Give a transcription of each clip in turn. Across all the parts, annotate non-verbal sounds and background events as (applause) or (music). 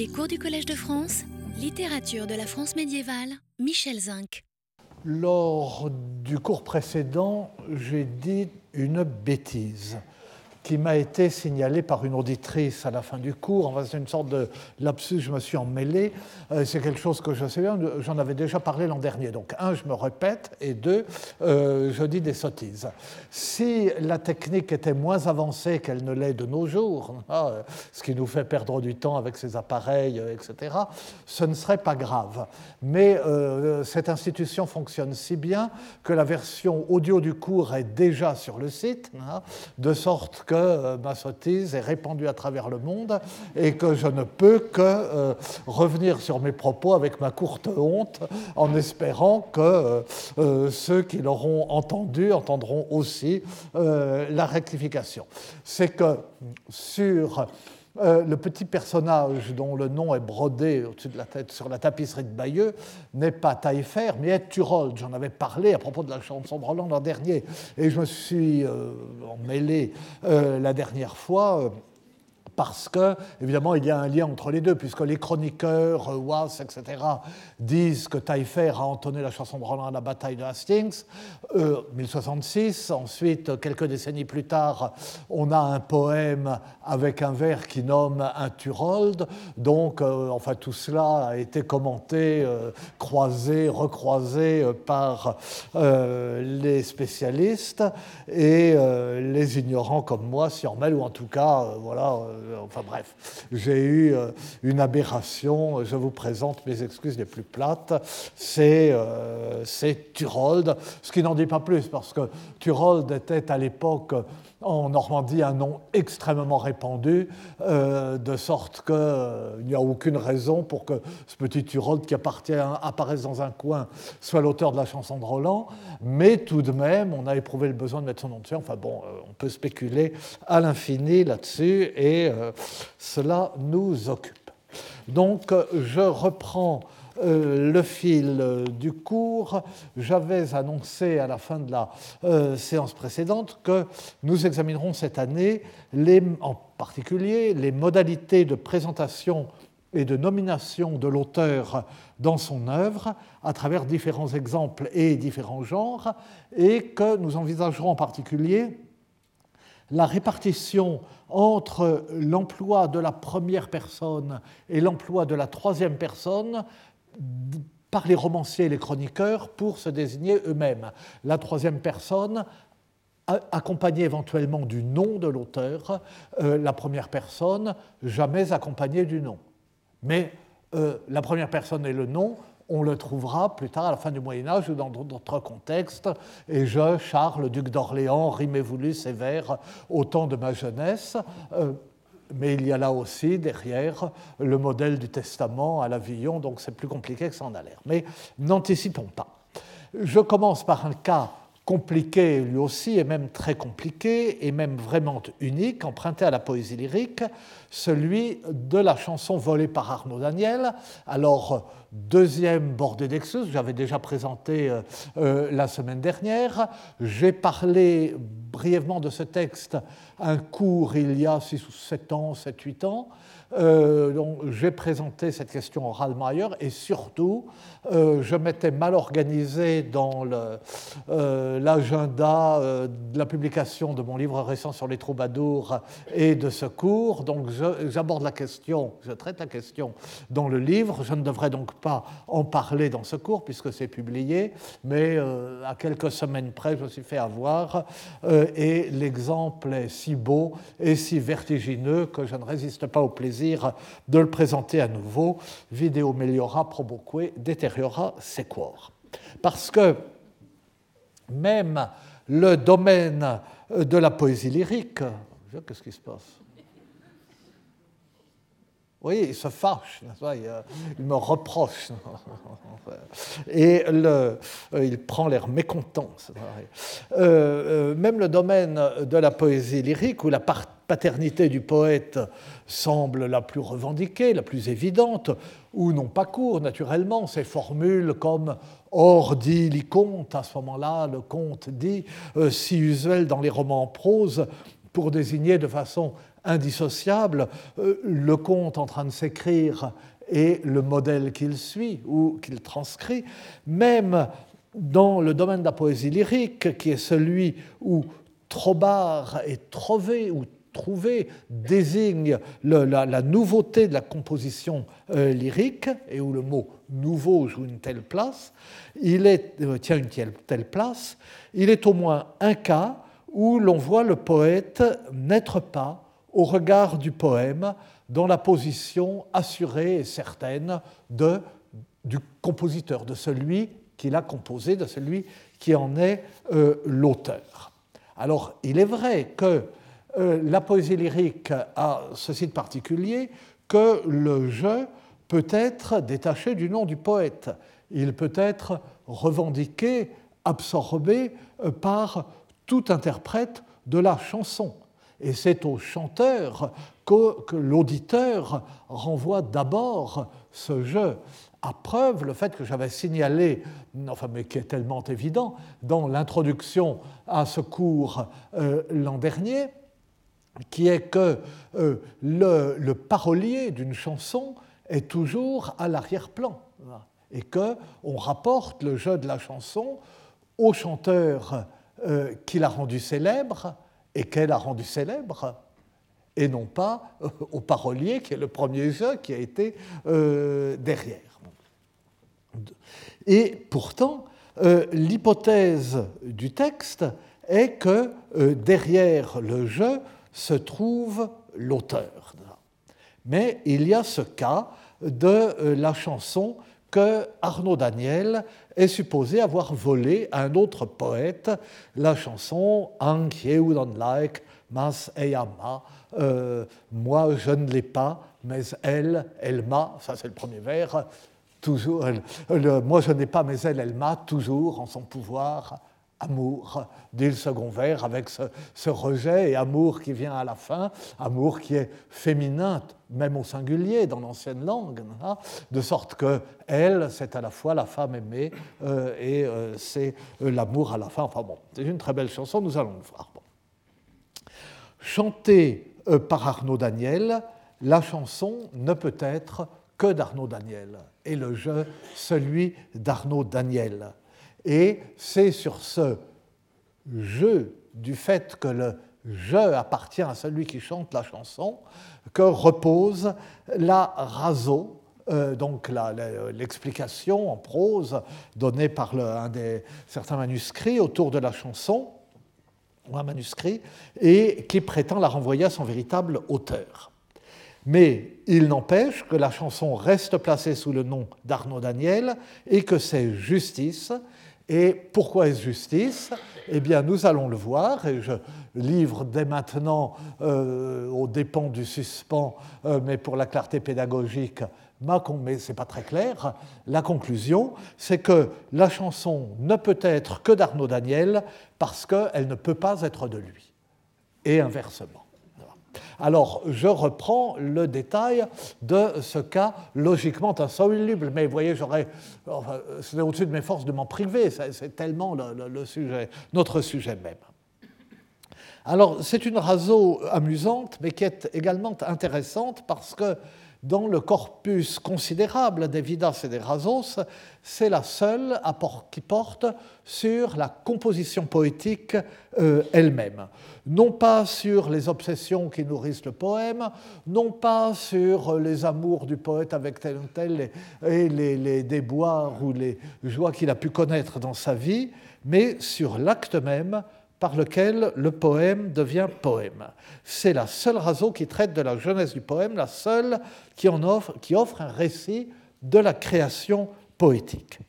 Les cours du Collège de France, littérature de la France médiévale, Michel Zinc. Lors du cours précédent, j'ai dit une bêtise qui m'a été signalé par une auditrice à la fin du cours. Enfin, c'est une sorte de lapsus, je me suis emmêlé. Euh, c'est quelque chose que je sais bien, j'en avais déjà parlé l'an dernier. Donc, un, je me répète, et deux, euh, je dis des sottises. Si la technique était moins avancée qu'elle ne l'est de nos jours, (laughs) hein, ce qui nous fait perdre du temps avec ces appareils, etc., ce ne serait pas grave. Mais euh, cette institution fonctionne si bien que la version audio du cours est déjà sur le site, hein, de sorte que euh, ma sottise est répandue à travers le monde et que je ne peux que euh, revenir sur mes propos avec ma courte honte en espérant que euh, ceux qui l'auront entendu entendront aussi la rectification. C'est que sur le petit personnage dont le nom est brodé au-dessus de la tête sur la tapisserie de Bayeux n'est pas Taillefer, mais est Turold. J'en avais parlé à propos de la chanson de Roland l'an dernier, et je me suis emmêlé la dernière fois parce que, évidemment, il y a un lien entre les deux, puisque les chroniqueurs, Was, etc., disent que Taillefer a entonné la chanson de Roland à la bataille de Hastings, euh, 1066. Ensuite, quelques décennies plus tard, on a un poème avec un vers qui nomme un Turold. Donc, euh, enfin, tout cela a été commenté, euh, croisé, recroisé euh, par les spécialistes et les ignorants comme moi s'y en mêlent, ou en tout cas, voilà euh, enfin bref, j'ai eu euh, une aberration. Je vous présente mes excuses les plus plates. C'est euh, Turold, ce qui n'en dit pas plus, parce que Turold était à l'époque en Normandie un nom extrêmement répandu, de sorte qu'il n'y a aucune raison pour que ce petit Turold qui appartient, apparaisse dans un coin soit l'auteur de la chanson de Roland, mais tout de même, on a éprouvé le besoin de mettre son nom dessus. Enfin bon, on peut spéculer à l'infini là-dessus, et euh, cela nous occupe. Donc je reprends euh, le fil du cours. J'avais annoncé à la fin de la euh, séance précédente que nous examinerons cette année en particulier les modalités de présentation et de nomination de l'auteur dans son œuvre à travers différents exemples et différents genres, et que nous envisagerons en particulier la répartition entre l'emploi de la première personne et l'emploi de la troisième personne par les romanciers et les chroniqueurs pour se désigner eux-mêmes. La troisième personne accompagnée éventuellement du nom de l'auteur, euh, la première personne jamais accompagnée du nom. Mais euh, la première personne et le nom on le trouvera plus tard à la fin du Moyen Âge ou dans d'autres contextes. Et je, Charles, duc d'Orléans, rime voulu sévère, au temps de ma jeunesse. Euh, mais il y a là aussi derrière le modèle du testament à l'Avillon, donc c'est plus compliqué que ça en a l'air. Mais n'anticipons pas. Je commence par un cas compliqué lui aussi, et même très compliqué, et même vraiment unique, emprunté à la poésie lyrique, celui de la chanson volée par Arnaud Daniel. Alors, deuxième bordée d'Exus, j'avais déjà présenté euh, euh, la semaine dernière. J'ai parlé brièvement de ce texte un cours il y a 6 ou 7 ans, 7-8 ans. Euh, j'ai présenté cette question oralement ailleurs et surtout, euh, je m'étais mal organisé dans euh, l'agenda de la publication de mon livre récent sur les troubadours et de ce cours. Donc, j'aborde la question, je traite la question dans le livre. Je ne devrais donc pas en parler dans ce cours puisque c'est publié, mais à quelques semaines près, je me suis fait avoir et l'exemple est si beau et si vertigineux que je ne résiste pas au plaisir de le présenter à nouveau. Vidéo meliora proboque deteriora sequor. Parce que même le domaine de la poésie lyrique, qu'est-ce qui se passe? Oui, il se fâche, il me reproche. (laughs) Et euh, il prend l'air mécontent. Euh, euh, même le domaine de la poésie lyrique, où la paternité du poète semble la plus revendiquée, la plus évidente, ou non pas court, naturellement, ces formules comme Or dit li conte, à ce moment-là, le conte dit, si usuel dans les romans en prose, pour désigner de façon indissociables, le conte en train de s'écrire et le modèle qu'il suit ou qu'il transcrit, même dans le domaine de la poésie lyrique, qui est celui où trobar et trouver ou trouver désigne la, nouveauté de la composition euh, lyrique et où le mot nouveau joue une telle place, il est, euh, une telle, telle place, il est au moins un cas où l'on voit le poète n'être pas, au regard du poème, dans la position assurée et certaine de, du compositeur, de celui qui l'a composé, de celui qui en est euh, l'auteur. Alors, il est vrai que euh, la poésie lyrique a ceci de particulier que le jeu peut être détaché du nom du poète. Il peut être revendiqué, absorbé euh, par tout interprète de la chanson. Et c'est au chanteur que, l'auditeur renvoie d'abord ce jeu. À preuve, le fait que j'avais signalé, enfin, mais qui est tellement évident, dans l'introduction à ce cours euh, l'an dernier, qui est que euh, le, parolier d'une chanson est toujours à l'arrière-plan et que on rapporte le jeu de la chanson au chanteur euh, qui l'a rendu célèbre et qu'elle a rendu célèbre et non pas euh, au parolier qui est le premier jeu qui a été derrière. Et pourtant, l'hypothèse du texte est que derrière le jeu, se trouve l'auteur. Mais il y a ce cas de euh, la chanson que Arnaud Daniel est supposé avoir volé à un autre poète, la chanson Anki don't like mas eyama. Euh, moi je ne l'ai pas, mais elle, elle m'a, ça c'est le premier vers, toujours, moi je n'ai pas, mais elle, elle m'a toujours en son pouvoir amour, dit le second vers, avec ce, rejet et amour qui vient à la fin, amour qui est féminin, même au singulier dans l'ancienne langue, hein, de sorte que elle, c'est à la fois la femme aimée euh, et euh, c'est euh, l'amour à la fin. Enfin bon, c'est une très belle chanson, nous allons le voir. Chantée par Arnaud Daniel, la chanson ne peut être que d'Arnaud Daniel, et le jeu celui d'Arnaud Daniel. Et c'est sur ce jeu du fait que le jeu appartient à celui qui chante la chanson que repose la raso, euh, donc l'explication en prose donnée par un des, certains manuscrits autour de la chanson, ou un manuscrit, et qui prétend la renvoyer à son véritable auteur. Mais il n'empêche que la chanson reste placée sous le nom d'Arnaud Daniel et que c'est justice et pourquoi est-ce justice? Eh bien, nous allons le voir, et je livre dès maintenant, euh, aux dépens du suspens, euh, mais pour la clarté pédagogique, ma, mais ce n'est pas très clair, la conclusion, c'est que la chanson ne peut être que d'Arnaud Daniel parce qu'elle ne peut pas être de lui, et inversement. Alors, je reprends le détail de ce cas logiquement insoluble, mais vous voyez, j'aurais, c'est au-dessus de mes forces de m'en priver, c'est tellement le, sujet, notre sujet même. Alors, c'est une raso amusante, mais qui est également intéressante parce que dans le corpus considérable des Vidas et des Rasos, c'est la seule qui porte sur la composition poétique euh, elle-même. Non pas sur les obsessions qui nourrissent le poème, non pas sur les amours du poète avec tel ou tel et les déboires ou les joies qu'il a pu connaître dans sa vie, mais sur l'acte même par lequel le poème devient poème. C'est la seule raison qui traite de la jeunesse du poème, la seule qui, en offre, qui offre un récit de la création poétique.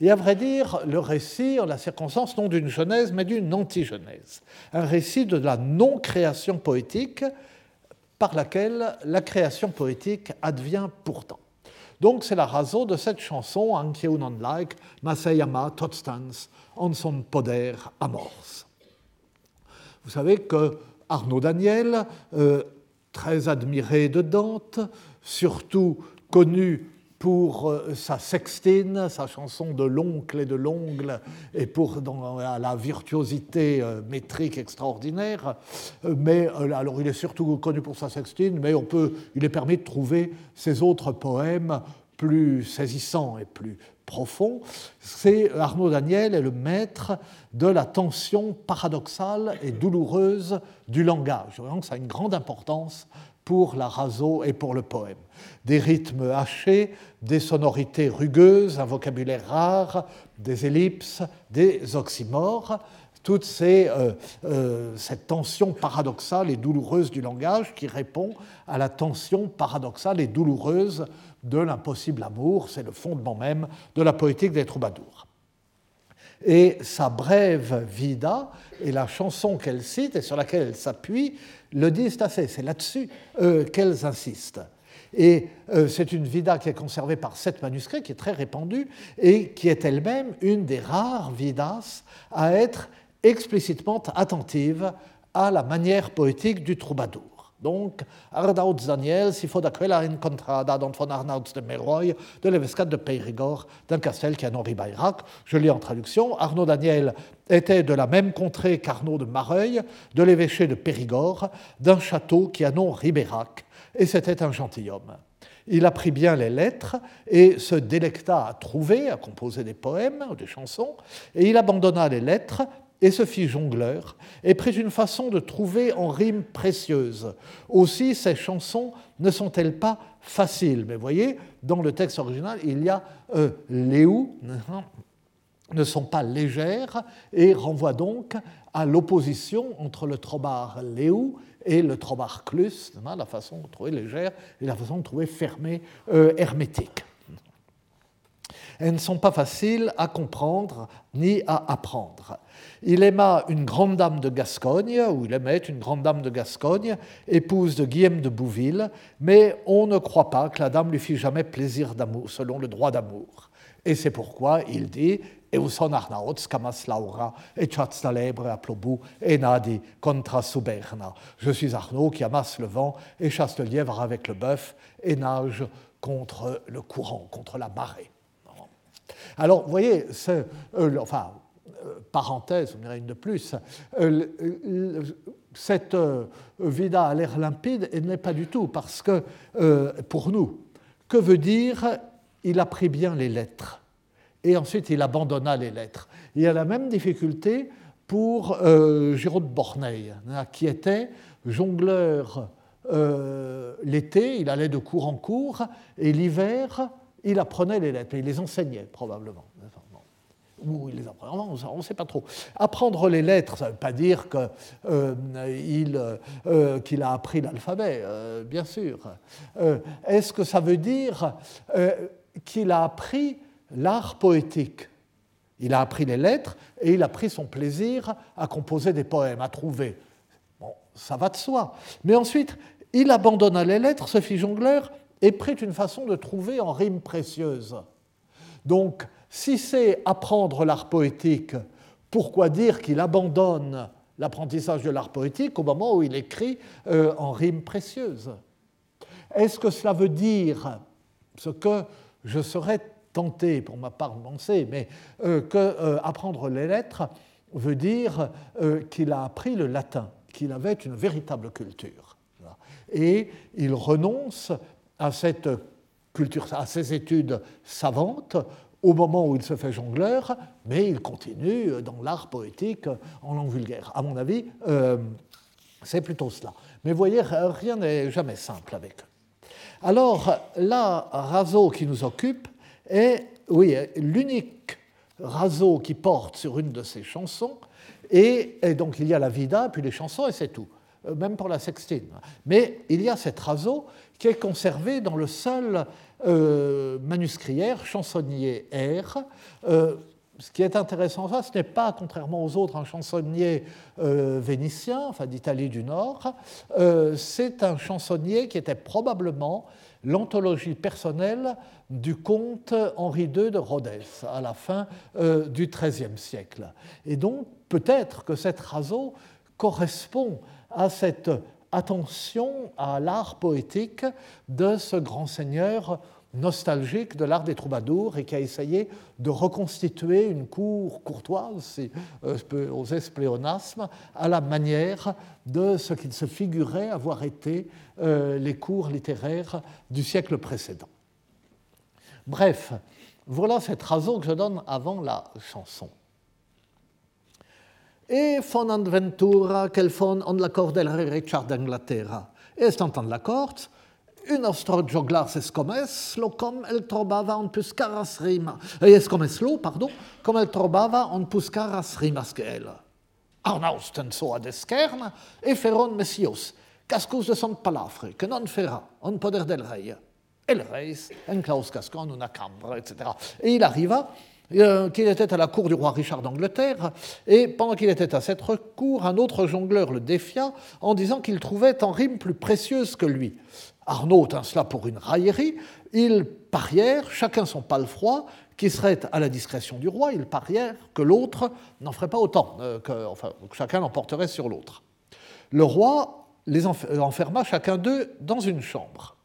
Et à vrai dire, le récit, en la circonstance, non d'une genèse, mais d'une anti-genèse. Un récit de la non-création poétique par laquelle la création poétique advient pourtant. Donc c'est la raison de cette chanson, Anke non like, Masayama Totstans, son poder amors. Vous savez que Arnaud Daniel, euh, très admiré de Dante, surtout connu pour euh, sa sextine, sa chanson de l'oncle et de l'ongle, et pour dans, la virtuosité euh, métrique extraordinaire. Mais alors, il est surtout connu pour sa sextine, mais on peut, il est permis de trouver ses autres poèmes plus saisissants et plus profonds. C'est Arnaud Daniel est le maître de la tension paradoxale et douloureuse du langage. Donc, ça a une grande importance pour la raso et pour le poème. Des rythmes hachés, des sonorités rugueuses, un vocabulaire rare, des ellipses, des oxymores, toute euh, euh, cette tension paradoxale et douloureuse du langage qui répond à la tension paradoxale et douloureuse de l'impossible amour, c'est le fondement même de la poétique des troubadours. Et sa brève vida et la chanson qu'elle cite et sur laquelle elle s'appuie le disent assez. C'est là-dessus euh, qu'elles insistent. Et euh, c'est une vida qui est conservée par sept manuscrits, qui est très répandue, et qui est elle-même une des rares vidas à être explicitement attentive à la manière poétique du troubadour. Donc, Arnaud Daniel, si faut d'aquella incontrada don von Arnauds de Meroy, de l'Evescat de Périgord, d'un castel qui a Henri Bayrac. Je lis en traduction. Arnaud Daniel était de la même contrée qu'Arnaud de Mareuil, de l'évêché de Périgord, d'un château qui a nom Ribérac, et c'était un gentilhomme. Il apprit bien les lettres et se délecta à trouver, à composer des poèmes ou des chansons, et il abandonna les lettres et se fit jongleur, et prit une façon de trouver en rimes précieuses. Aussi, ces chansons ne sont-elles pas faciles? Mais voyez, dans le texte original, il y a euh, léou, ne sont pas légères, et renvoient donc à l'opposition entre le trobard léou et le trobard clus, la façon de trouver légère et la façon de trouver fermée, euh, hermétique. Elles ne sont pas faciles à comprendre ni à apprendre. Il aima une grande dame de Gascogne, ou il aimait une grande dame de Gascogne, épouse de Guillaume de Bouville, mais on ne croit pas que la dame lui fit jamais plaisir d'amour, selon le droit d'amour. Et c'est pourquoi il dit Arnaots camas laura et a plobu et nadi contra suberna. Je suis Arnaud qui amasse le vent et chasse le lièvre avec le bœuf et nage contre le courant, contre la marée. Alors, vous voyez, euh, enfin, parenthèse, on dirait une de plus, euh, cette vida a l'air limpide et n'est pas du tout, parce que pour nous, que veut dire il a bien les lettres et ensuite il abandonna les lettres. Il y a la même difficulté pour euh, de Borneil, hein, qui était jongleur l'été, il allait de cours en cours, et l'hiver, il apprenait les lettres, il les enseignait probablement ou il les apprend, on ne sait pas trop. Apprendre les lettres, ça ne veut pas dire qu'il euh, euh, qu'il a appris l'alphabet, euh, bien sûr. Est-ce que ça veut dire qu'il a appris l'art poétique? Il a appris les lettres et il a pris son plaisir à composer des poèmes, à trouver. Bon, ça va de soi. Mais ensuite, il abandonna les lettres, se fit jongleur et prit une façon de trouver en rimes précieuses. Donc, si c'est apprendre l'art poétique, pourquoi dire qu'il abandonne l'apprentissage de l'art poétique au moment où il écrit euh, en rimes précieuses Est-ce que cela veut dire ce que je serais tenté, pour ma part, de penser, mais euh, que euh, apprendre les lettres veut dire qu'il a appris le latin, qu'il avait une véritable culture? Et il renonce à cette culture, à ces études savantes au moment où il se fait jongleur, mais il continue dans l'art poétique en langue vulgaire. À mon avis, euh, c'est plutôt cela. Mais vous voyez, rien n'est jamais simple avec eux. Alors, là, Razo qui nous occupe est, oui, l'unique Razo qui porte sur une de ses chansons, et, donc il y a la vida, puis les chansons, et c'est tout, euh, même pour la sextine. Mais il y a cette Razo qui est conservée dans le seul euh, chansonnier R. Euh, ce qui est intéressant, ça, ce n'est pas, contrairement aux autres, un chansonnier euh, vénitien, enfin d'Italie du Nord, c'est un chansonnier qui était probablement l'anthologie personnelle du comte Henri II de Rhodes à la fin du XIIIe siècle. Et donc, peut-être que cette raso correspond à cette attention à l'art poétique de ce grand seigneur nostalgique de l'art des troubadours et qui a essayé de reconstituer une cour courtoise, si euh, je peux oser pléonasme, à la manière de ce qu'il se figurait avoir été euh, les cours littéraires du siècle précédent. Bref, voilà cette raison que je donne avant la chanson. Et von Adventura quel von on la del Richard d'Angleterra. Et en la corte, un ostro joglar es comes, lo com el trobava on puscaras rima, es comes lo, pardon, com el trobava on puscaras rimas que el. Arnausten so ad esquerna, e feron messios, cascus de son palafre, que non fera, on poder del rei. El reis, en claus cascon, una cambre, etc. Et il arriva euh, qu'il était à la cour du roi Richard d'Angleterre, et pendant qu'il était à cette cour, un autre jongleur le défia en disant qu'il trouvait en rime plus précieuse que lui. Arnaud tint cela pour une raillerie. Ils parièrent, chacun son palefroid, qui serait à la discrétion du roi. Ils parièrent que l'autre n'en ferait pas autant, euh, que, enfin, que chacun l'emporterait sur l'autre. Le roi les enferma chacun d'eux dans une chambre.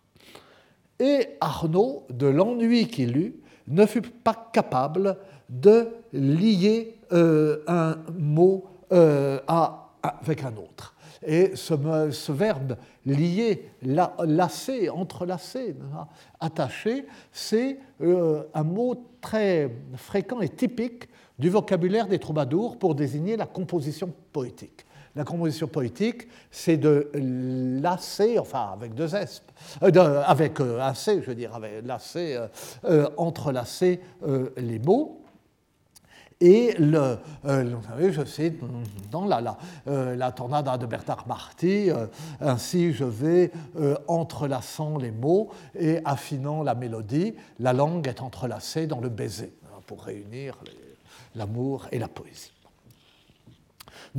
Et Arnaud, de l'ennui qu'il eut, ne fut pas capable de lier euh, un mot euh, avec un autre. Et ce, verbe lié, lacé, entrelacé, attaché, c'est euh, un mot très fréquent et typique du vocabulaire des troubadours pour désigner la composition poétique. La composition poétique, c'est de lasser, enfin avec deux S, euh, avec euh, un C, je veux dire, avec lasser, entrelacer les mots. Et euh, je sais, dans la, euh, tornade de Bernard Marty, euh, ainsi je vais entrelaçant les mots et affinant la mélodie, la langue est entrelacée dans le baiser, hein, pour réunir l'amour et la poésie.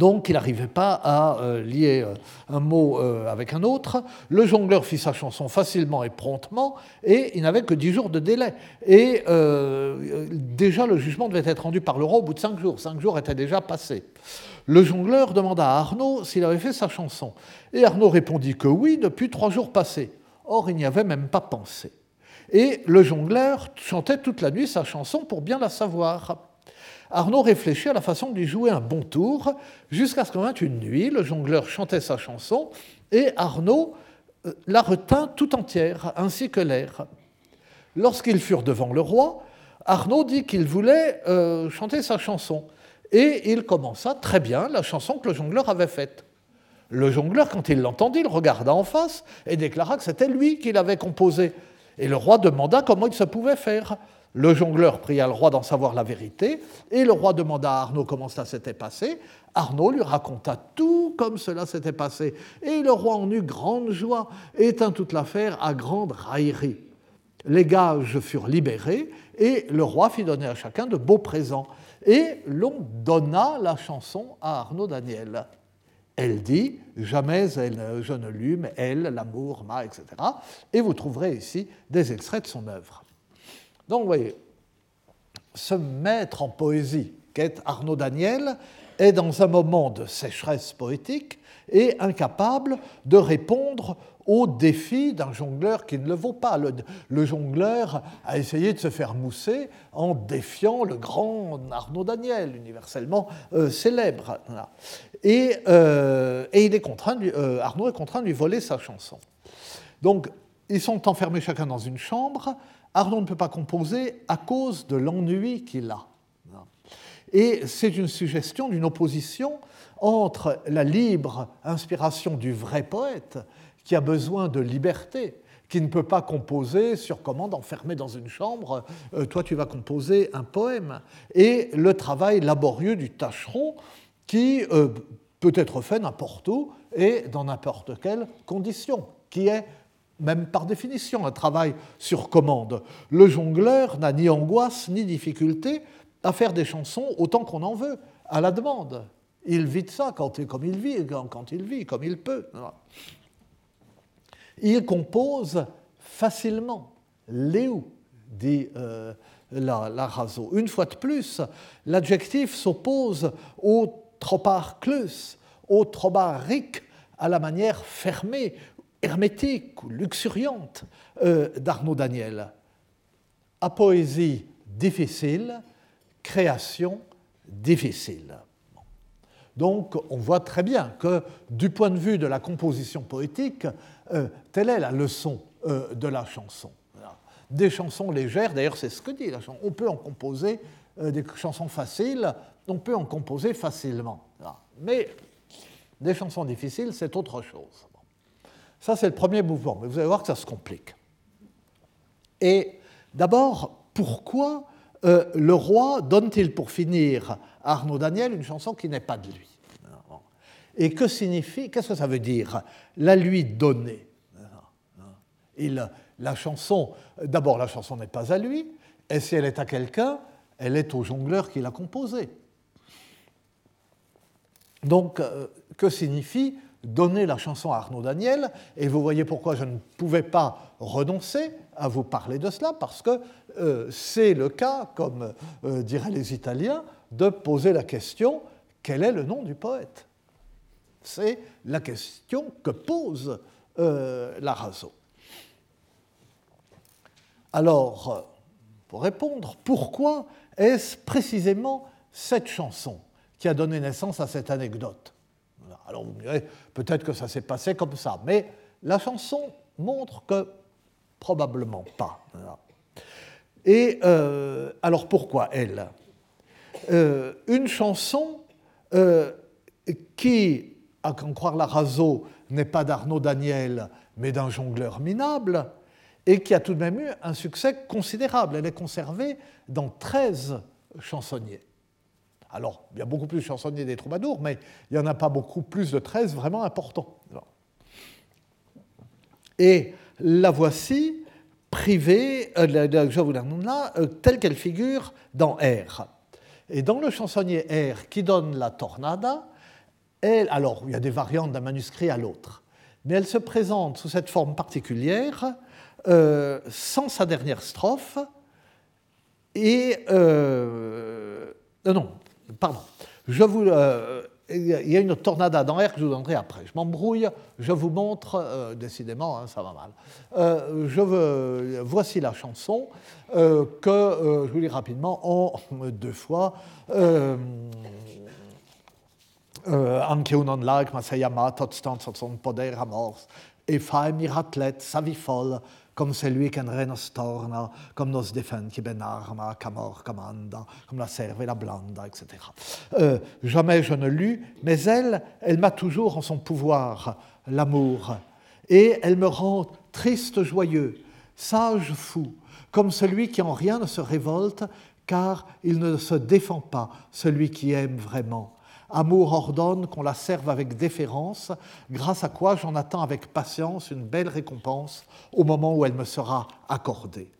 Donc il n'arrivait pas à euh, lier euh, un mot euh, avec un autre. Le jongleur fit sa chanson facilement et promptement, et il n'avait que dix jours de délai. Et déjà le jugement devait être rendu par le roi au bout de cinq jours. Cinq jours étaient déjà passés. Le jongleur demanda à Arnaud s'il avait fait sa chanson. Et Arnaud répondit que oui, depuis trois jours passés. Or, il n'y avait même pas pensé. Et le jongleur chantait toute la nuit sa chanson pour bien la savoir. Arnaud réfléchit à la façon de lui jouer un bon tour, jusqu'à ce qu'en vint une nuit, le jongleur chantait sa chanson, et Arnaud euh, la retint tout entière, ainsi que l'air. Lorsqu'ils furent devant le roi, Arnaud dit qu'il voulait euh, chanter sa chanson, et il commença très bien la chanson que le jongleur avait faite. Le jongleur, quand il l'entendit, le regarda en face et déclara que c'était lui qui l'avait composé. Et le roi demanda comment il se pouvait faire. Le jongleur pria le roi d'en savoir la vérité, et le roi demanda à Arnaud comment cela s'était passé. Arnaud lui raconta tout comme cela s'était passé, et le roi en eut grande joie et tint toute l'affaire à grande raillerie. Les gages furent libérés, et le roi fit donner à chacun de beaux présents, et l'on donna la chanson à Arnaud Daniel. Elle dit Jamais je ne mais elle, l'amour, ma, etc. Et vous trouverez ici des extraits de son œuvre. Donc, vous voyez, ce maître en poésie qu'est Arnaud Daniel est dans un moment de sécheresse poétique et incapable de répondre au défi d'un jongleur qui ne le vaut pas. Le, jongleur a essayé de se faire mousser en défiant le grand Arnaud Daniel, universellement euh, célèbre. Et, euh, et, il est contraint, euh, Arnaud est contraint de lui voler sa chanson. Donc, ils sont enfermés chacun dans une chambre. Arnaud ne peut pas composer à cause de l'ennui qu'il a. Et c'est une suggestion d'une opposition entre la libre inspiration du vrai poète, qui a besoin de liberté, qui ne peut pas composer sur commande enfermé dans une chambre, euh, toi tu vas composer un poème, et le travail laborieux du tâcheron, qui euh, peut être fait n'importe où et dans n'importe quelle condition, qui est même par définition, un travail sur commande. Le jongleur n'a ni angoisse ni difficulté à faire des chansons autant qu'on en veut, à la demande. Il vit de ça quand, comme il vit, quand il vit, comme il peut. Il compose facilement. Léou, dit euh, la, la Une fois de plus, l'adjectif s'oppose au troparclus, au trobaric, à la manière fermée, hermétique ou luxuriante euh, d'Arnaud Daniel. À poésie difficile, création difficile. Donc on voit très bien que du point de vue de la composition poétique, euh, telle est la leçon euh, de la chanson. Des chansons légères, d'ailleurs c'est ce que dit la chanson, on peut en composer des chansons faciles, on peut en composer facilement. Mais des chansons difficiles, c'est autre chose. Ça c'est le premier mouvement, mais vous allez voir que ça se complique. Et d'abord, pourquoi le roi donne-t-il pour finir Arnaud Daniel une chanson qui n'est pas de lui? Et que signifie, qu'est-ce que ça veut dire La lui donner? Il, la chanson, d'abord la chanson n'est pas à lui, et si elle est à quelqu'un, elle est au jongleur qui l'a composée. Donc, euh, que signifie donner la chanson à Arnaud Daniel Et vous voyez pourquoi je ne pouvais pas renoncer à vous parler de cela, parce que euh, c'est le cas, comme euh, diraient les Italiens, de poser la question quel est le nom du poète? C'est la question que pose euh. Alors, pour répondre, pourquoi est-ce précisément cette chanson qui a donné naissance à cette anecdote? Alors vous me direz, peut-être que ça s'est passé comme ça, mais la chanson montre que probablement pas. Et euh, alors pourquoi elle? Euh, une chanson euh, qui, à en croire la Razo, n'est pas d'Arnaud Daniel, mais d'un jongleur minable, et qui a tout de même eu un succès considérable. Elle est conservée dans 13 chansonniers. Alors, il y a beaucoup plus de chansonniers des troubadours, mais il n'y en a pas beaucoup plus de 13 vraiment importants. Et la voici privée, euh, je vous la là, telle qu'elle figure dans R. Et dans le chansonnier R qui donne la tornada, alors il y a des variantes d'un manuscrit à l'autre, mais elle se présente sous cette forme particulière, euh, sans sa dernière strophe, et... Euh, non, pardon. Je vous, euh, il y a une tornada dans R que je vous donnerai après. Je m'embrouille, je vous montre, euh, décidément, hein, ça va mal. Euh, je veux, voici la chanson euh, que je vous lis rapidement en deux fois. Anche un like, ma sei amato, son poder amors, e fai miratlet, savifol, comme celui qu'un reno storna, comme nos défunts qui benarma, camor commanda, comme la serve et la blanda, etc. Euh, jamais je ne lus, mais elle, elle m'a toujours en son pouvoir l'amour, et elle me rend triste, joyeux, sage, fou, comme celui qui en rien ne se révolte, car il ne se défend pas, celui qui aime vraiment. Amour ordonne qu'on la serve avec déférence, grâce à quoi j'en attends avec patience une belle récompense au moment où elle me sera accordée.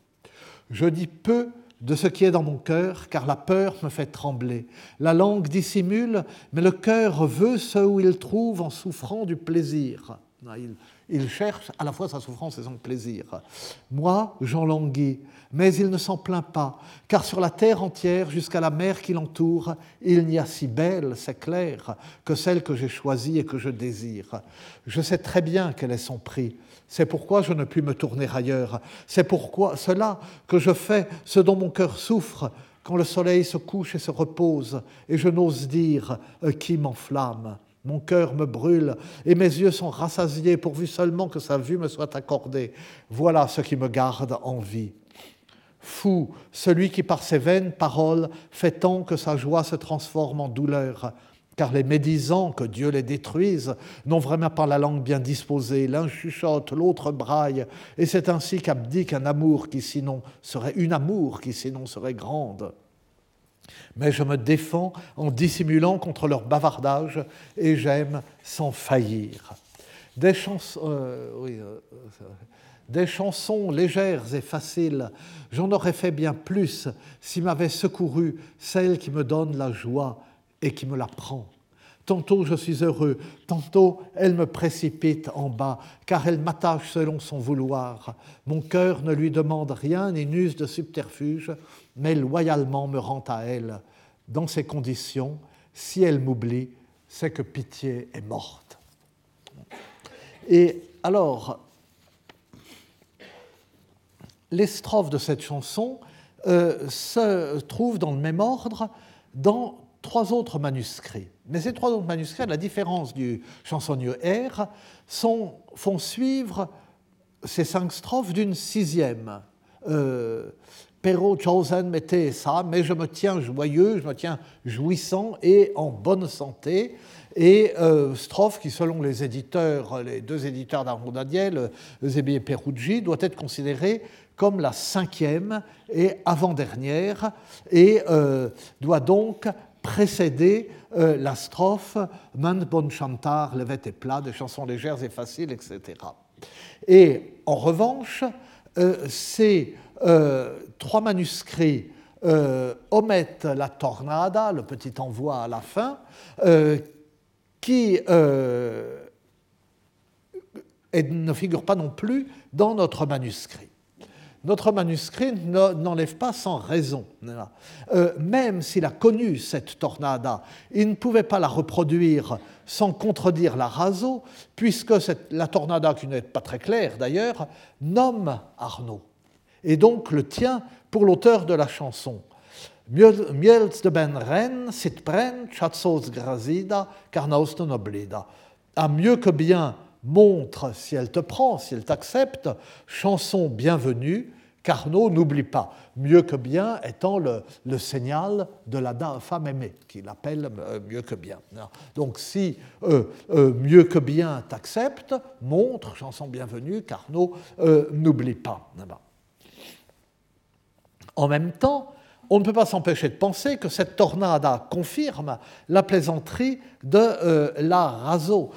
Je dis peu de ce qui est dans mon cœur, car la peur me fait trembler. La langue dissimule, mais le cœur veut ce où il trouve en souffrant du plaisir. Il, il cherche à la fois sa souffrance et son plaisir. Moi, j'en languis, mais il ne s'en plaint pas, car sur la terre entière, jusqu'à la mer qui l'entoure, il n'y a si belle, c'est clair, que celle que j'ai choisie et que je désire. Je sais très bien quel est son prix. C'est pourquoi je ne puis me tourner ailleurs. C'est pourquoi cela que je fais ce dont mon cœur souffre quand le soleil se couche et se repose, et je n'ose dire euh, qui m'enflamme. Mon cœur me brûle et mes yeux sont rassasiés pourvu seulement que sa vue me soit accordée. Voilà ce qui me garde en vie. Fou, celui qui par ses vaines paroles fait tant que sa joie se transforme en douleur, car les médisants, que Dieu les détruise, n'ont vraiment pas la langue bien disposée, l'un chuchote, l'autre braille, et c'est ainsi qu'abdique un amour qui sinon serait une amour qui sinon serait grande mais je me défends en dissimulant contre leur bavardage et j'aime sans faillir. Des, chansons, euh, euh, des chansons légères et faciles, j'en aurais fait bien plus si m'avait secouru celle qui me donne la joie et qui me la prend. Tantôt je suis heureux, tantôt elle me précipite en bas, car elle m'attache selon son vouloir. Mon cœur ne lui demande rien ni n'use de subterfuge, mais loyalement me rend à elle. Dans ces conditions, si elle m'oublie, c'est que pitié est morte. Et alors, les strophes de cette chanson euh, se trouvent dans le même ordre dans trois autres manuscrits. Mais ces trois autres manuscrits, à la différence du chansonnier R, font suivre ces cinq strophes d'une sixième. Euh, Pero chosen mettez ça, mais je me tiens joyeux, je me tiens jouissant et en bonne santé. Et euh, strophe qui, selon les éditeurs, les deux éditeurs d'Arnaud Daniel, Zébi et Peruggi, doit être considérée comme la cinquième et avant-dernière, et euh, doit donc précéder euh, la strophe Man bon chantar, levet et plat, des chansons légères et faciles, etc. Et en revanche, euh, ces euh, trois manuscrits omettent la tornada, le petit envoi à la fin, qui ne figure pas non plus dans notre manuscrit notre manuscrit n'enlève pas sans raison. Euh, même s'il a connu cette tornada, il ne pouvait pas la reproduire sans contredire la raso, puisque la tornada, qui n'est pas très claire d'ailleurs, nomme Arnaud, et donc le tient pour l'auteur de la chanson. Miels de ben ren, sit pren, grazida, carnaus noblida. À mieux que bien montre, si elle te prend, si elle t'accepte, chanson bienvenue, Carnot n'oublie pas, mieux que bien étant le, signal de la femme aimée, qu'il appelle euh, mieux que bien. Donc si euh, euh, mieux que bien t'accepte, montre, chanson bienvenue, Carnot n'oublie pas. En même temps, on ne peut pas s'empêcher de penser que cette tornada confirme la plaisanterie de euh, la Raso.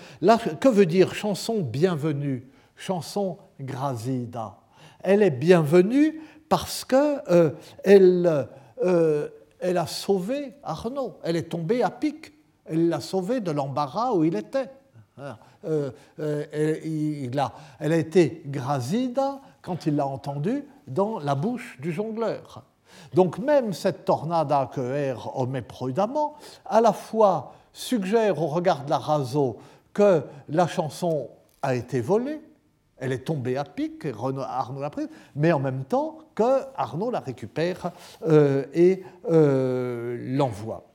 que veut dire chanson bienvenue Chanson grazida. Elle est bienvenue parce qu'elle euh, euh, elle a sauvé Arnaud. Elle est tombée à pic. Elle l'a sauvé de l'embarras où il était. A, elle a été grazida quand il l'a entendue dans la bouche du jongleur. Donc même cette tornada que R omet prudemment, à la fois suggère au regard de la Raso que la chanson a été volée, elle est tombée à pic, Arnaud l'a prise, mais en même temps que Arnaud la récupère euh, et euh, l'envoie.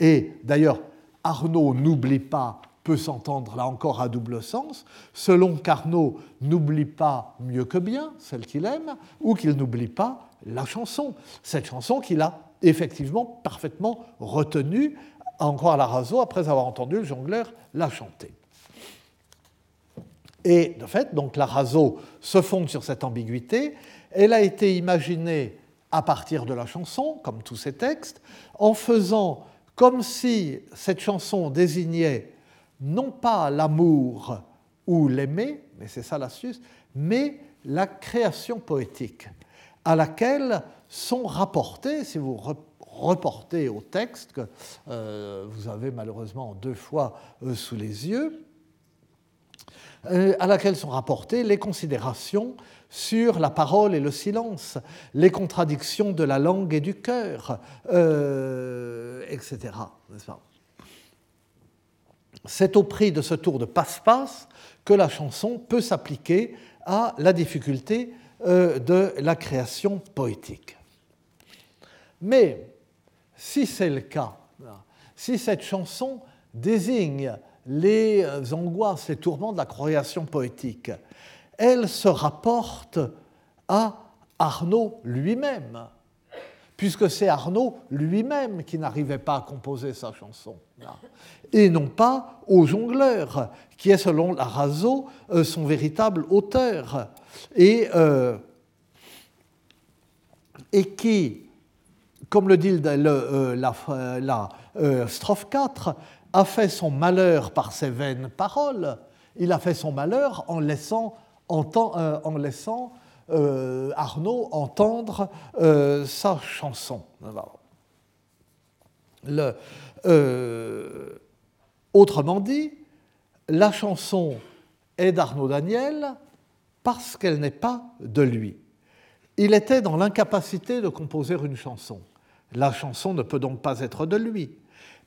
Et d'ailleurs, Arnaud n'oublie pas peut s'entendre là encore à double sens, selon qu'Arnaud n'oublie pas mieux que bien celle qu'il aime, ou qu'il n'oublie pas la chanson, cette chanson qu'il a effectivement parfaitement retenue, à la raso, après avoir entendu le jongleur la chanter. Et de fait, donc la raso se fonde sur cette ambiguïté. Elle a été imaginée à partir de la chanson, comme tous ces textes, en faisant comme si cette chanson désignait non pas l'amour ou l'aimer, mais c'est ça l'astuce, mais la création poétique à laquelle sont rapportés, si vous reportez au texte que euh, vous avez malheureusement deux fois euh, sous les yeux, euh, à laquelle sont rapportées les considérations sur la parole et le silence, les contradictions de la langue et du cœur, etc. C'est au prix de ce tour de passe-passe que la chanson peut s'appliquer à la difficulté euh, de la création poétique. Mais si c'est le cas, si cette chanson désigne les angoisses, les tourments de la création poétique, elle se rapporte à Arnaud lui-même, puisque c'est Arnaud lui-même qui n'arrivait pas à composer sa chanson, et non pas au jongleur, qui est selon Arazo euh, son véritable auteur. Et, euh, et qui, comme le dit euh, la, strophe 4, a fait son malheur par ses vaines paroles, il a fait son malheur en laissant Arnaud entendre sa chanson. Le, autrement dit, la chanson est d'Arnaud Daniel, parce qu'elle n'est pas de lui. Il était dans l'incapacité de composer une chanson. La chanson ne peut donc pas être de lui.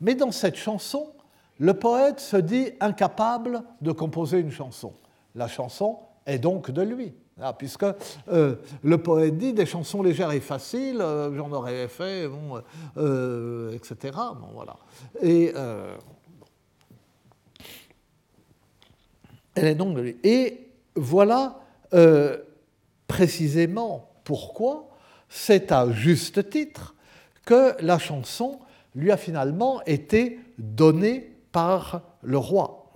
Mais dans cette chanson, le poète se dit incapable de composer une chanson. La chanson est donc de lui. Ah, puisque euh, le poète dit des chansons légères et faciles, euh, j'en aurais fait, euh, etc. Bon, voilà. Et elle est donc. Et voilà précisément pourquoi c'est à juste titre que la chanson lui a finalement été donnée par le roi.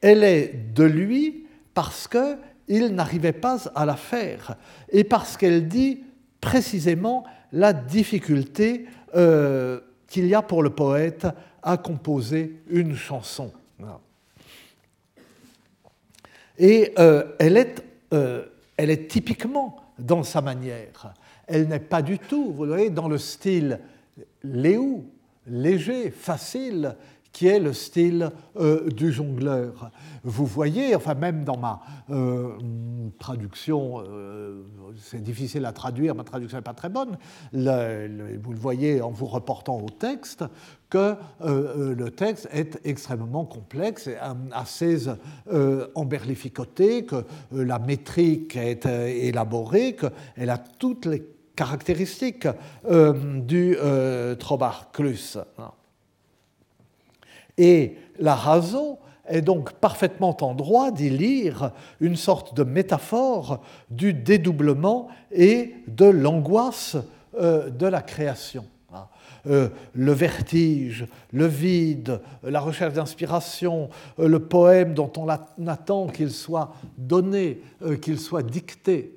Elle est de lui parce que il n'arrivait pas à la faire, et parce qu'elle dit précisément la difficulté euh, qu'il y a pour le poète à composer une chanson. Et euh, elle, est, euh, elle est typiquement dans sa manière. Elle n'est pas du tout, vous voyez, dans le style léou, léger, facile, qui est le style euh, du jongleur. Vous voyez, enfin même dans ma euh, traduction, euh, c'est difficile à traduire, ma traduction n'est pas très bonne, vous le voyez en vous reportant au texte, que le texte est extrêmement complexe et assez emberlificoté, que la métrique est élaborée, qu'elle a toutes les caractéristiques du Trobarclus. Et la raison est donc parfaitement en droit d'y lire une sorte de métaphore du dédoublement et de l'angoisse euh, de la création. Hein. Euh, le vertige, le vide, la recherche d'inspiration, euh, le poème dont on attend qu'il soit donné, qu'il soit dicté.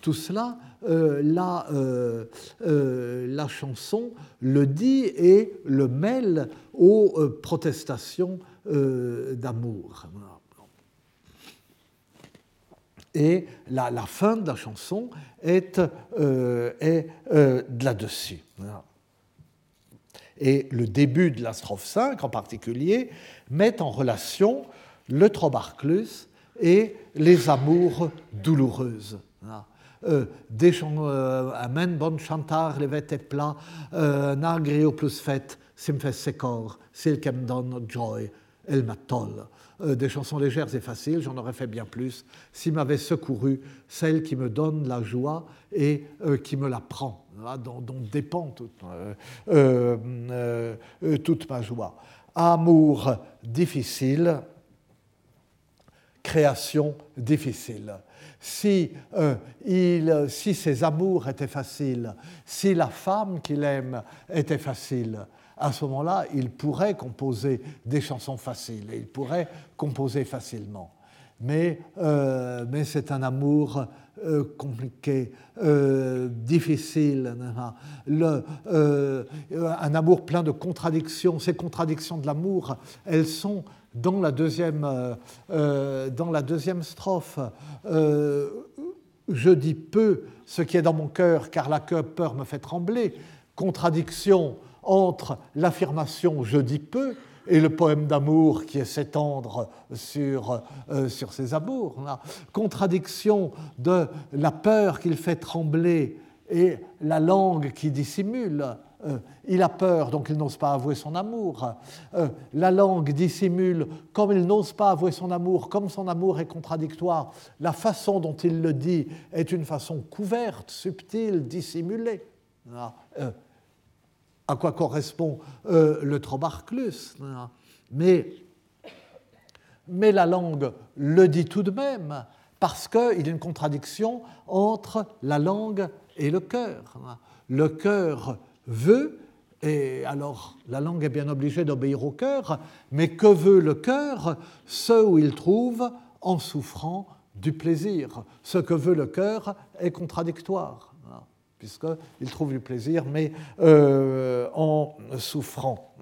Tout cela la, euh, euh, la, chanson le dit et le mêle aux protestations d'amour. Et la, fin de la chanson est, là-dessus. Et le début de la strophe 5 en particulier met en relation le trobarclus et les amours douloureuses. Euh, euh, amen bon chantar levet et plat, euh, nagrio plus simfes secor, silkem don joy, el. Des chansons légères et faciles, j'en aurais fait bien plus, s'il m'avait secouru celle qui me donne la joie et qui me la prend, dont, dont dépend toute ma joie. Amour difficile, création difficile si, euh, il, si ses amours étaient faciles, si la femme qu'il aime était facile, à ce moment-là, il pourrait composer des chansons faciles et il pourrait composer facilement. Mais, euh, mais c'est un amour euh, compliqué, difficile, Le, un amour plein de contradictions. Ces contradictions de l'amour, elles sont dans la deuxième, euh, euh, dans la deuxième strophe. Euh, je dis peu ce qui est dans mon cœur, car la peur me fait trembler. Contradiction entre l'affirmation je dis peu et le poème d'amour qui est s'étendre sur, sur ses amours. Contradiction de la peur qu'il fait trembler et la langue qui dissimule. Euh, il a peur, donc il n'ose pas avouer son amour. Euh, la langue dissimule, comme il n'ose pas avouer son amour, comme son amour est contradictoire, la façon dont il le dit est une façon couverte, subtile, dissimulée. Ah, euh, à quoi correspond le trobarclus mais, mais la langue le dit tout de même, parce qu'il y a une contradiction entre la langue et le cœur. Le cœur veut, et alors la langue est bien obligée d'obéir au cœur, mais que veut le cœur? Ce où il trouve en souffrant du plaisir. Ce que veut le cœur est contradictoire, puisqu'il trouve du plaisir, mais euh, en souffrant.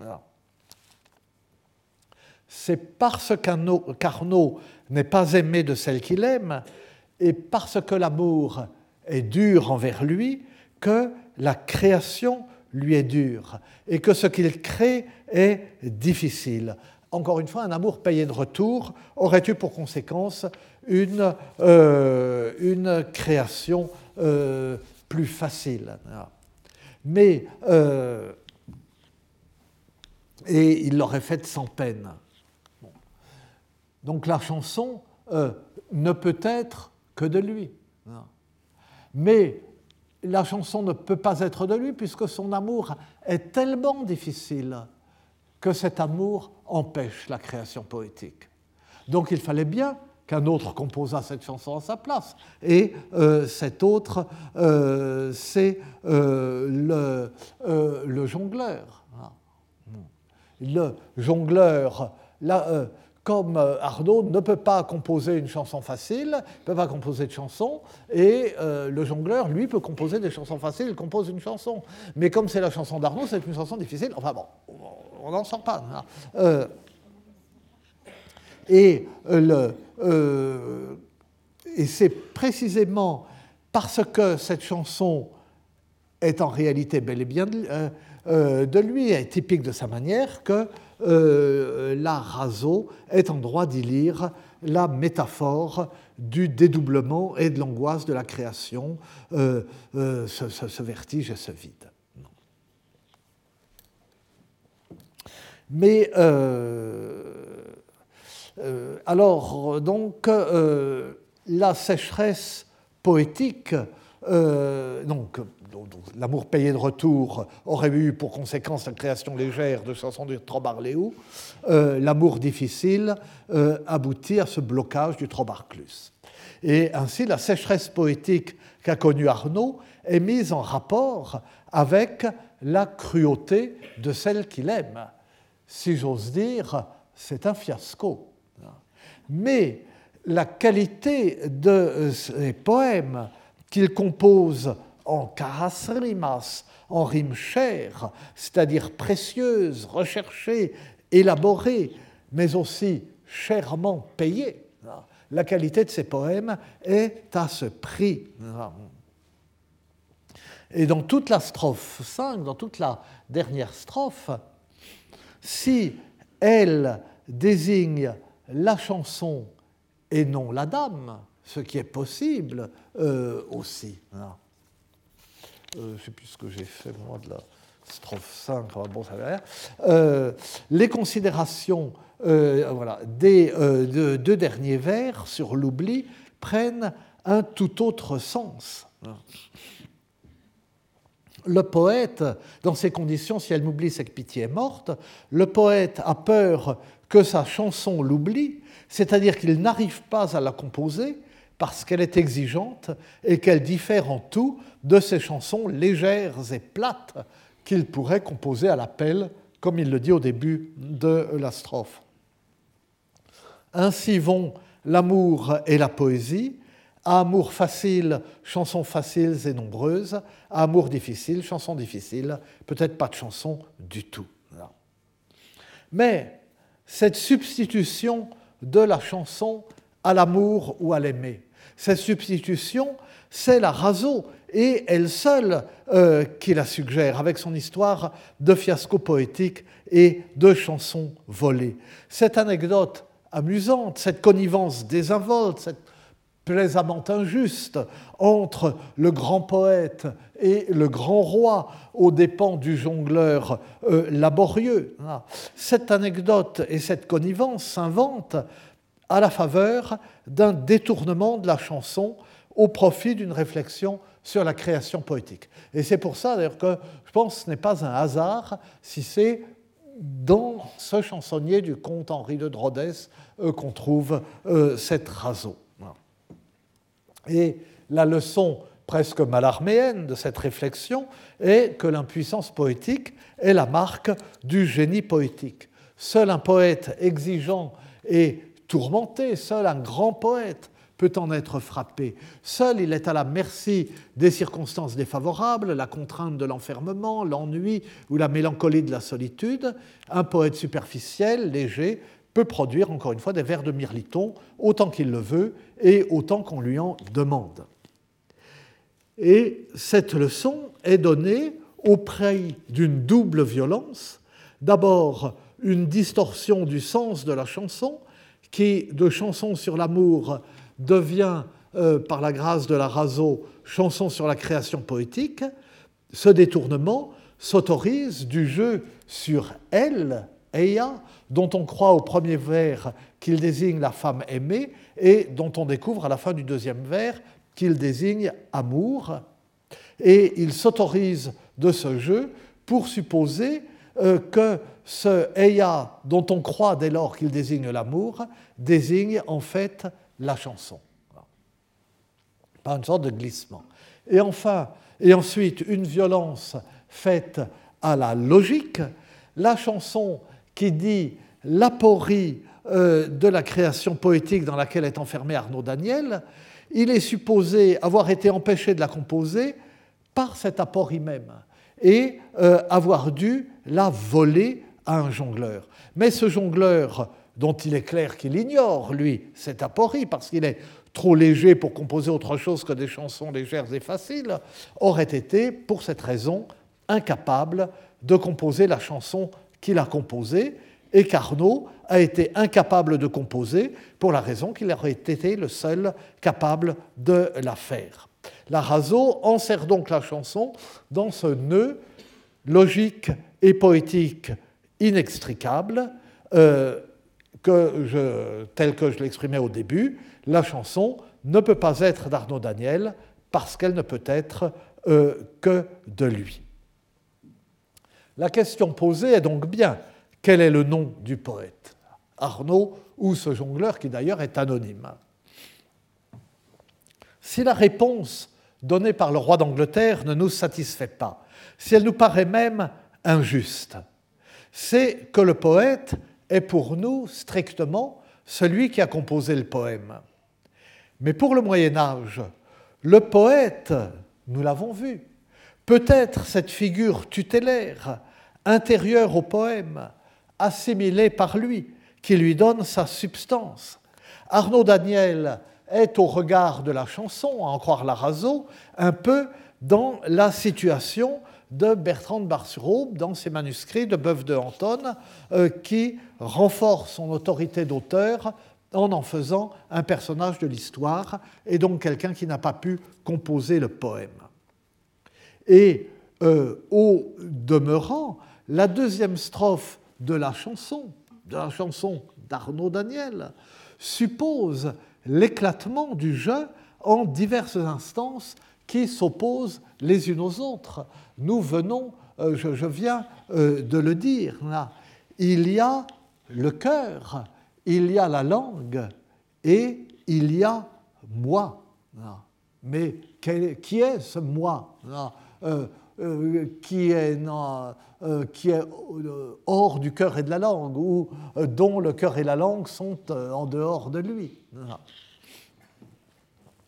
C'est parce qu'Arnaud n'est pas aimé de celle qu'il aime, et parce que l'amour est dur envers lui, que la création lui est dure et que ce qu'il crée est difficile. Encore une fois, un amour payé de retour aurait eu pour conséquence une, euh, une création euh, plus facile. Mais euh, et il l'aurait faite sans peine. Donc la chanson euh, ne peut être que de lui. Mais la chanson ne peut pas être de lui puisque son amour est tellement difficile que cet amour empêche la création poétique. Donc il fallait bien qu'un autre composa cette chanson à sa place. Et euh, cet autre, euh, c'est le, le, jongleur. Le jongleur, là, comme euh, Arnaud ne peut pas composer une chanson facile, ne peut pas composer de chansons, et euh, le jongleur, lui, peut composer des chansons faciles, il compose une chanson. Mais comme c'est la chanson d'Arnaud, c'est une chanson difficile. Enfin bon, on n'en sort pas. Hein. Euh, et le, et c'est précisément parce que cette chanson est en réalité bel et bien de lui, est typique de sa manière, que euh, la Razo est en droit d'y lire la métaphore du dédoublement et de l'angoisse de la création, euh, euh, ce, vertige et ce vide. Mais alors, donc, la sécheresse poétique, donc, l'amour payé de retour aurait eu pour conséquence la création légère de chansons du Trobarléou, euh, l'amour difficile euh, aboutit à ce blocage du Trobarclus. Et ainsi, la sécheresse poétique qu'a connue Arnaud est mise en rapport avec la cruauté de celle qu'il aime. Si j'ose dire, c'est un fiasco. Mais la qualité de ces poèmes qu'il compose en carasrimas, en rimes chères, c'est-à-dire précieuses, recherchées, élaborées, mais aussi chèrement payées. La qualité de ces poèmes est à ce prix. Et dans toute la strophe 5, dans toute la dernière strophe, si elle désigne la chanson et non la dame, ce qui est possible euh, aussi. Euh, je ne sais plus ce que j'ai fait moi de la strophe 5, bon, ça va euh, les considérations des deux derniers vers sur l'oubli prennent un tout autre sens. Le poète, dans ces conditions, si elle m'oublie, c'est que pitié est morte, le poète a peur que sa chanson l'oublie, c'est-à-dire qu'il n'arrive pas à la composer parce qu'elle est exigeante et qu'elle diffère en tout de ces chansons légères et plates qu'il pourrait composer à l'appel, comme il le dit au début de la strophe. Ainsi vont l'amour et la poésie, amour facile, chansons faciles et nombreuses, amour difficile, chansons difficiles, peut-être pas de chansons du tout. Mais cette substitution de la chanson à l'amour ou à l'aimer, cette substitution, c'est la Razo et elle seule euh, qui la suggère, avec son histoire de fiasco poétique et de chansons volées. Cette anecdote amusante, cette connivence désinvolte, cette plaisamment injuste entre le grand poète et le grand roi aux dépens du jongleur euh, laborieux. Ah. Cette anecdote et cette connivence s'inventent à la faveur d'un détournement de la chanson au profit d'une réflexion sur la création poétique. Et c'est pour ça d'ailleurs que je pense que ce n'est pas un hasard si c'est dans ce chansonnier du comte Henri de Drodès euh, qu'on trouve euh, cette raso. Et la leçon presque malarméenne de cette réflexion est que l'impuissance poétique est la marque du génie poétique. Seul un poète exigeant et tourmenté, seul un grand poète peut en être frappé. Seul, il est à la merci des circonstances défavorables, la contrainte de l'enfermement, l'ennui ou la mélancolie de la solitude. Un poète superficiel, léger, peut produire encore une fois des vers de mirliton autant qu'il le veut et autant qu'on lui en demande. Et cette leçon est donnée auprès d'une double violence. D'abord, une distorsion du sens de la chanson, qui, de chanson sur l'amour, devient, euh, par la grâce de la Raso, chanson sur la création poétique, ce détournement s'autorise du jeu sur elle, Eia, dont on croit au premier vers qu'il désigne la femme aimée et dont on découvre à la fin du deuxième vers qu'il désigne amour. Et il s'autorise de ce jeu pour supposer euh, que ce Eya, dont on croit dès lors qu'il désigne l'amour, désigne en fait la chanson. Par une sorte de glissement. Et enfin, et ensuite, une violence faite à la logique, la chanson qui dit l'aporie euh, de la création poétique dans laquelle est enfermé Arnaud Daniel, il est supposé avoir été empêché de la composer par cet aporie même et euh, avoir dû la voler à un jongleur. Mais ce jongleur, dont il est clair qu'il ignore, lui, cette aporie, parce qu'il est trop léger pour composer autre chose que des chansons légères et faciles, aurait été, pour cette raison, incapable de composer la chanson qu'il a composée, et qu'Arnaud a été incapable de composer pour la raison qu'il aurait été le seul capable de la faire. La Razo sert donc la chanson dans ce nœud logique et poétique inextricable euh, que tel que je l'exprimais au début, la chanson ne peut pas être d'Arnaud Daniel parce qu'elle ne peut être euh, que de lui. La question posée est donc bien quel est le nom du poète Arnaud ou ce jongleur qui d'ailleurs est anonyme Si la réponse donnée par le roi d'Angleterre ne nous satisfait pas, si elle nous paraît même injuste, c'est que le poète est pour nous strictement celui qui a composé le poème. Mais pour le Moyen Âge, le poète, nous l'avons vu, peut être cette figure tutélaire, intérieure au poème, assimilée par lui, qui lui donne sa substance. Arnaud Daniel est au regard de la chanson, à en croire Larazo, un peu dans la situation de Bertrand de dans ses manuscrits de Bœuf de Anton, euh, qui renforce son autorité d'auteur en en faisant un personnage de l'histoire et donc quelqu'un qui n'a pas pu composer le poème. Et euh, au demeurant, la deuxième strophe de la chanson, de la chanson d'Arnaud Daniel, suppose l'éclatement du jeu en diverses instances qui s'opposent les unes aux autres. Nous venons, euh, je, viens euh, de le dire, il y a le cœur, il y a la langue et il y a moi. Mais qui est ce moi euh, qui est, qui est hors du cœur et de la langue, ou dont le cœur et la langue sont en dehors de lui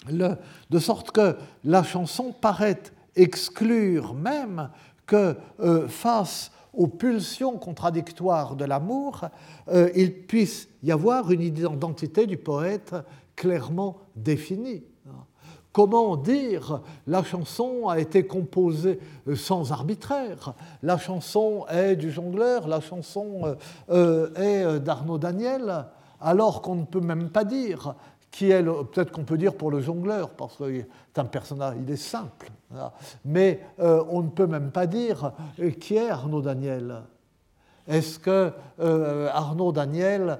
de sorte que la chanson paraît exclure même que euh, face aux pulsions contradictoires de l'amour, euh, il puisse y avoir une identité du poète clairement définie. Comment dire la chanson a été composée euh, sans arbitraire La chanson est du jongleur, la chanson est d'Arnaud Daniel, alors qu'on ne peut même pas dire qui est, peut-être qu'on peut dire pour le jongleur, parce qu'il est un personnage, il est simple. Mais euh, on ne peut même pas dire euh, qui est Arnaud Daniel. Est-ce que euh, Arnaud Daniel,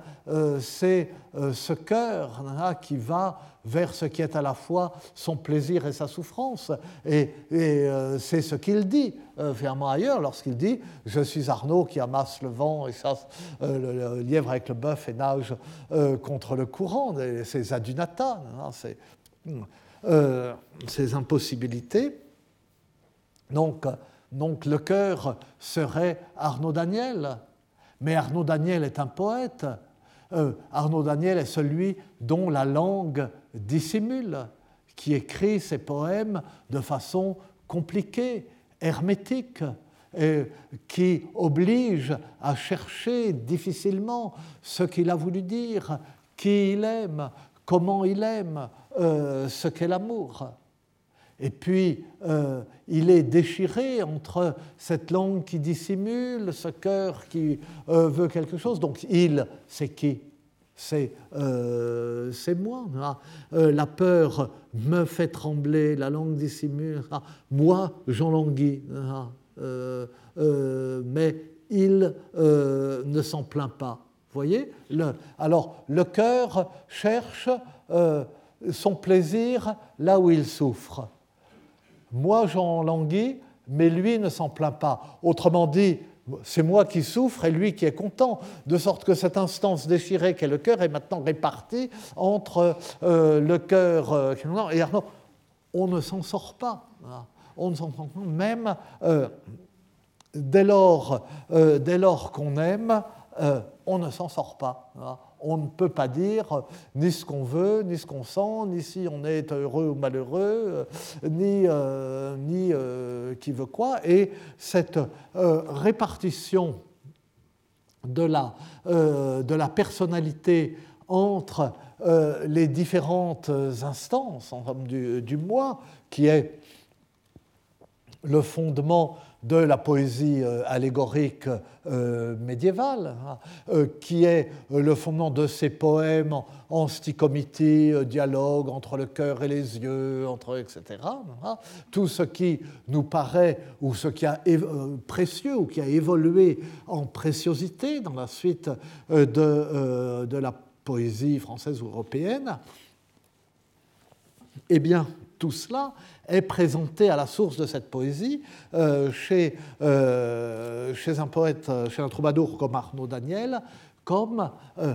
c'est ce cœur qui va vers ce qui est à la fois son plaisir et sa souffrance. Et, euh, c'est ce qu'il dit, euh, ailleurs, lorsqu'il dit Je suis Arnaud qui amasse le vent et chasse euh, le, lièvre avec le bœuf et nage euh, contre le courant. C'est adunata, hein, c'est ces impossibilités. Donc, donc le cœur serait Arnaud Daniel. Mais Arnaud Daniel est un poète. Arnaud Daniel est celui dont la langue dissimule, qui écrit ses poèmes de façon compliquée, hermétique, et qui oblige à chercher difficilement ce qu'il a voulu dire, qui il aime, comment il aime, euh, ce qu'est l'amour. Et puis, euh, il est déchiré entre cette langue qui dissimule, ce cœur qui euh, veut quelque chose. Donc, il, c'est qui? Euh, c'est moi. Euh, la peur me fait trembler, la langue dissimule. moi, Jean Langui. mais il ne s'en plaint pas. Voyez? Alors, le cœur cherche son plaisir là où il souffre. Moi, j'en languis, mais lui ne s'en plaint pas. Autrement dit, c'est moi qui souffre et lui qui est content, de sorte que cette instance déchirée qu'est le cœur est maintenant répartie entre euh, le cœur euh, et Arnaud. On ne s'en sort pas. On ne s'en sort pas. Même euh, dès lors, dès lors qu'on aime, on ne s'en sort pas on ne peut pas dire ni ce qu'on veut, ni ce qu'on sent, ni si on est heureux ou malheureux, euh, ni, euh, ni euh, qui veut quoi. Et cette répartition de la, de la personnalité entre les différentes instances du, du moi, qui est le fondement de la poésie euh, allégorique euh, médiévale, hein, euh, qui est le fondement de ces poèmes en stichomité, dialogue entre le cœur et les yeux, entre, etc. Hein. Tout ce qui nous paraît, ou ce qui a précieux, ou qui a évolué en préciosité dans la suite de, de la poésie française ou européenne, eh bien, tout cela est présenté à la source de cette poésie euh, chez, euh, chez, un poète, chez un troubadour comme Arnaud Daniel, comme, euh,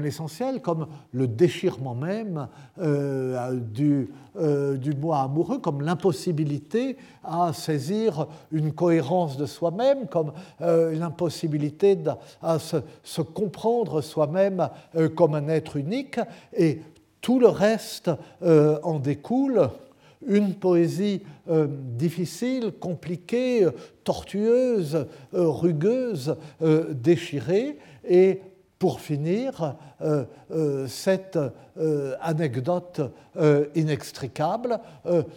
l'essentiel, comme le déchirement même du, du moi amoureux, comme l'impossibilité à saisir une cohérence de soi-même, comme l'impossibilité à se, se comprendre soi-même comme un être unique. Et tout le reste euh, en découle. Une poésie euh, difficile, compliquée, tortueuse, euh, rugueuse, déchirée. Et pour finir, cette anecdote inextricable,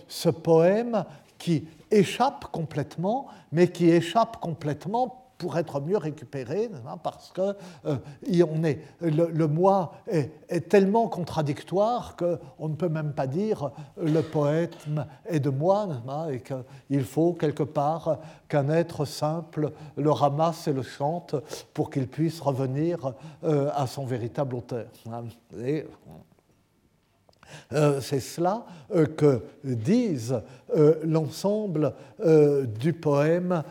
ce poème qui échappe complètement, mais qui échappe complètement pour être mieux récupéré, parce que euh, on est, le, moi est, tellement contradictoire qu'on ne peut même pas dire le poète est de moi, et qu'il faut quelque part qu'un être simple le ramasse et le chante pour qu'il puisse revenir euh, à son véritable auteur. Euh, c'est cela euh, que disent euh, l'ensemble du poème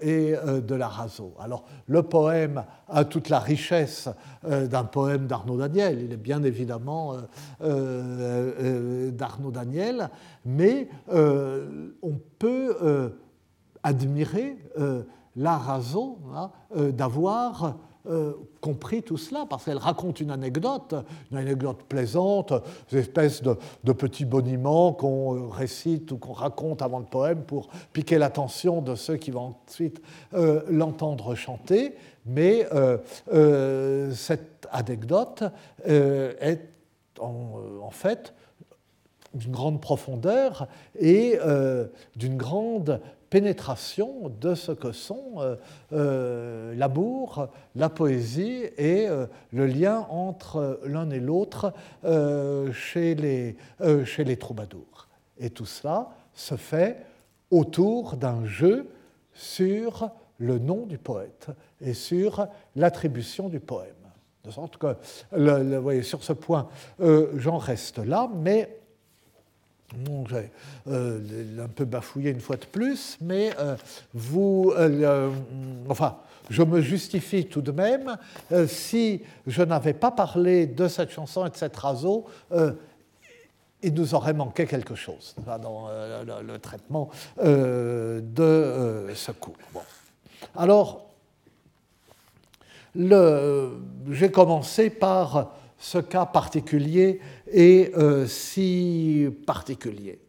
et de la raso. Alors, le poème a toute la richesse d'un poème d'Arnaud Daniel. Il est bien évidemment d'Arnaud Daniel, mais on peut admirer la raso hein, d'avoir euh, compris tout cela, parce qu'elle raconte une anecdote, une anecdote plaisante, une espèce de, de petit boniment qu'on récite ou qu'on raconte avant le poème pour piquer l'attention de ceux qui vont ensuite euh, l'entendre chanter. Mais euh, cette anecdote est en, fait d'une grande profondeur et d'une grande pénétration de ce que sont euh, euh, l'amour, la poésie et euh, le lien entre l'un et l'autre chez, les, chez les troubadours. Et tout cela se fait autour d'un jeu sur le nom du poète et sur l'attribution du poème. De sorte que, vous voyez, sur ce point, j'en reste là, mais j'ai euh, un peu bafouillé une fois de plus, mais euh, vous, euh, enfin, je me justifie tout de même. si je n'avais pas parlé de cette chanson et de cette raso, il nous aurait manqué quelque chose dans le, traitement de ce cours. Alors, j'ai commencé par ce cas particulier est euh, si particulier.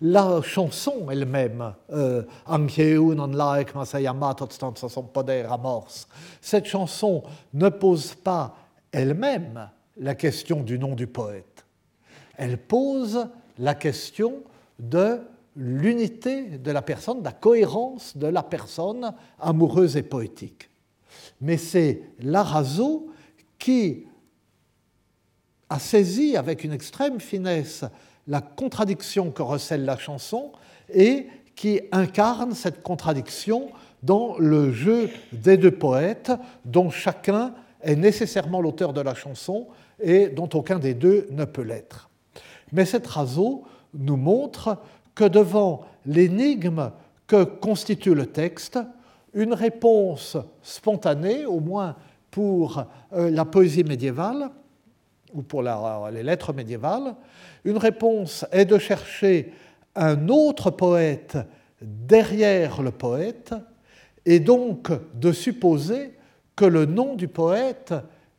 La chanson elle-même, euh, cette chanson ne pose pas elle-même la question du nom du poète. Elle pose la question de l'unité de la personne, de la cohérence de la personne amoureuse et poétique. Mais c'est l'arazo qui a saisi avec une extrême finesse la contradiction que recèle la chanson et qui incarne cette contradiction dans le jeu des deux poètes, dont chacun est nécessairement l'auteur de la chanson et dont aucun des deux ne peut l'être. Mais cette raso nous montre que devant l'énigme que constitue le texte, une réponse spontanée, au moins pour euh, la poésie médiévale, ou pour les lettres médiévales, une réponse est de chercher un autre poète derrière le poète, et donc de supposer que le nom du poète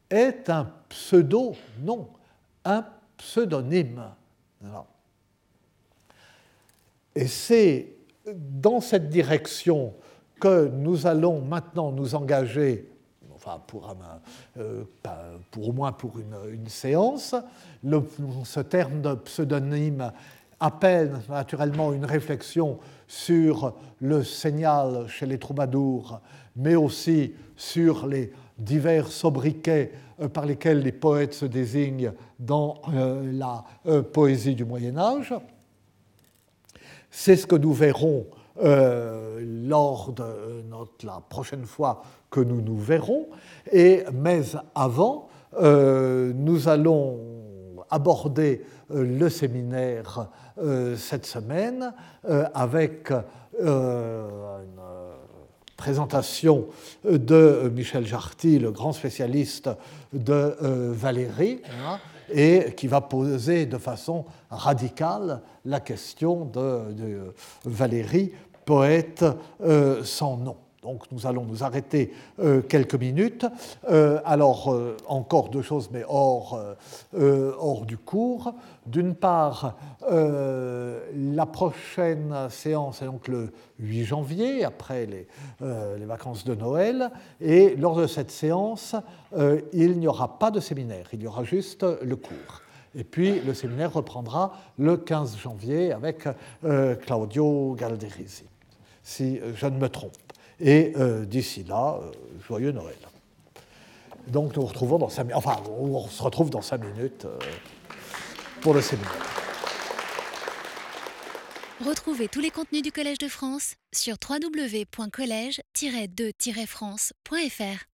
est un pseudo-nom, un pseudonyme. Et c'est dans cette direction que nous allons maintenant nous engager, euh, pour au moins pour une, séance. ce terme de pseudonyme appelle naturellement une réflexion sur le signal chez les troubadours, mais aussi sur les divers sobriquets euh, par lesquels les poètes se désignent dans euh, la poésie du Moyen Âge. C'est ce que nous verrons euh, lors de notre, la prochaine fois que nous nous verrons. Et, mais avant, euh, nous allons aborder euh, le séminaire cette semaine avec une présentation de Michel Jarty, le grand spécialiste de Valérie. Et qui va poser de façon radicale la question de, Valérie, poète euh, sans nom. Donc nous allons nous arrêter euh, quelques minutes. Euh, alors encore deux choses, mais hors, hors du cours. D'une part, la prochaine séance est donc le 8 janvier, après les, les vacances de Noël. Et lors de cette séance, il n'y aura pas de séminaire, il y aura juste le cours. Et puis le séminaire reprendra le 15 janvier avec Claudio Galderisi, si je ne me trompe. Et euh, d'ici là, euh, joyeux Noël. Donc nous, retrouvons dans cinq, enfin, on se retrouve dans cinq minutes euh, pour le séminaire. Retrouvez tous les contenus du Collège de France sur www.colège-2-france.fr.